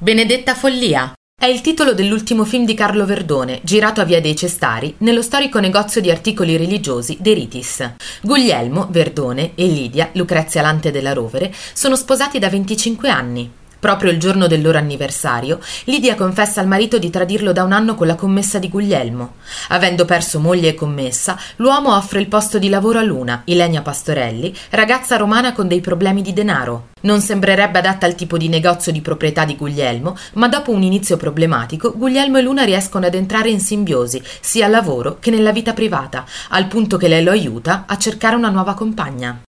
Benedetta follia è il titolo dell'ultimo film di Carlo Verdone, girato a Via dei Cestari, nello storico negozio di articoli religiosi De Ritis. Guglielmo, Verdone e Lidia, Lucrezia Lante della Rovere, sono sposati da 25 anni. Proprio il giorno del loro anniversario, Lidia confessa al marito di tradirlo da un anno con la commessa di Guglielmo. Avendo perso moglie e commessa, l'uomo offre il posto di lavoro a Luna, Ilenia Pastorelli, ragazza romana con dei problemi di denaro. Non sembrerebbe adatta al tipo di negozio di proprietà di Guglielmo, ma dopo un inizio problematico, Guglielmo e Luna riescono ad entrare in simbiosi, sia al lavoro che nella vita privata, al punto che lei lo aiuta a cercare una nuova compagna.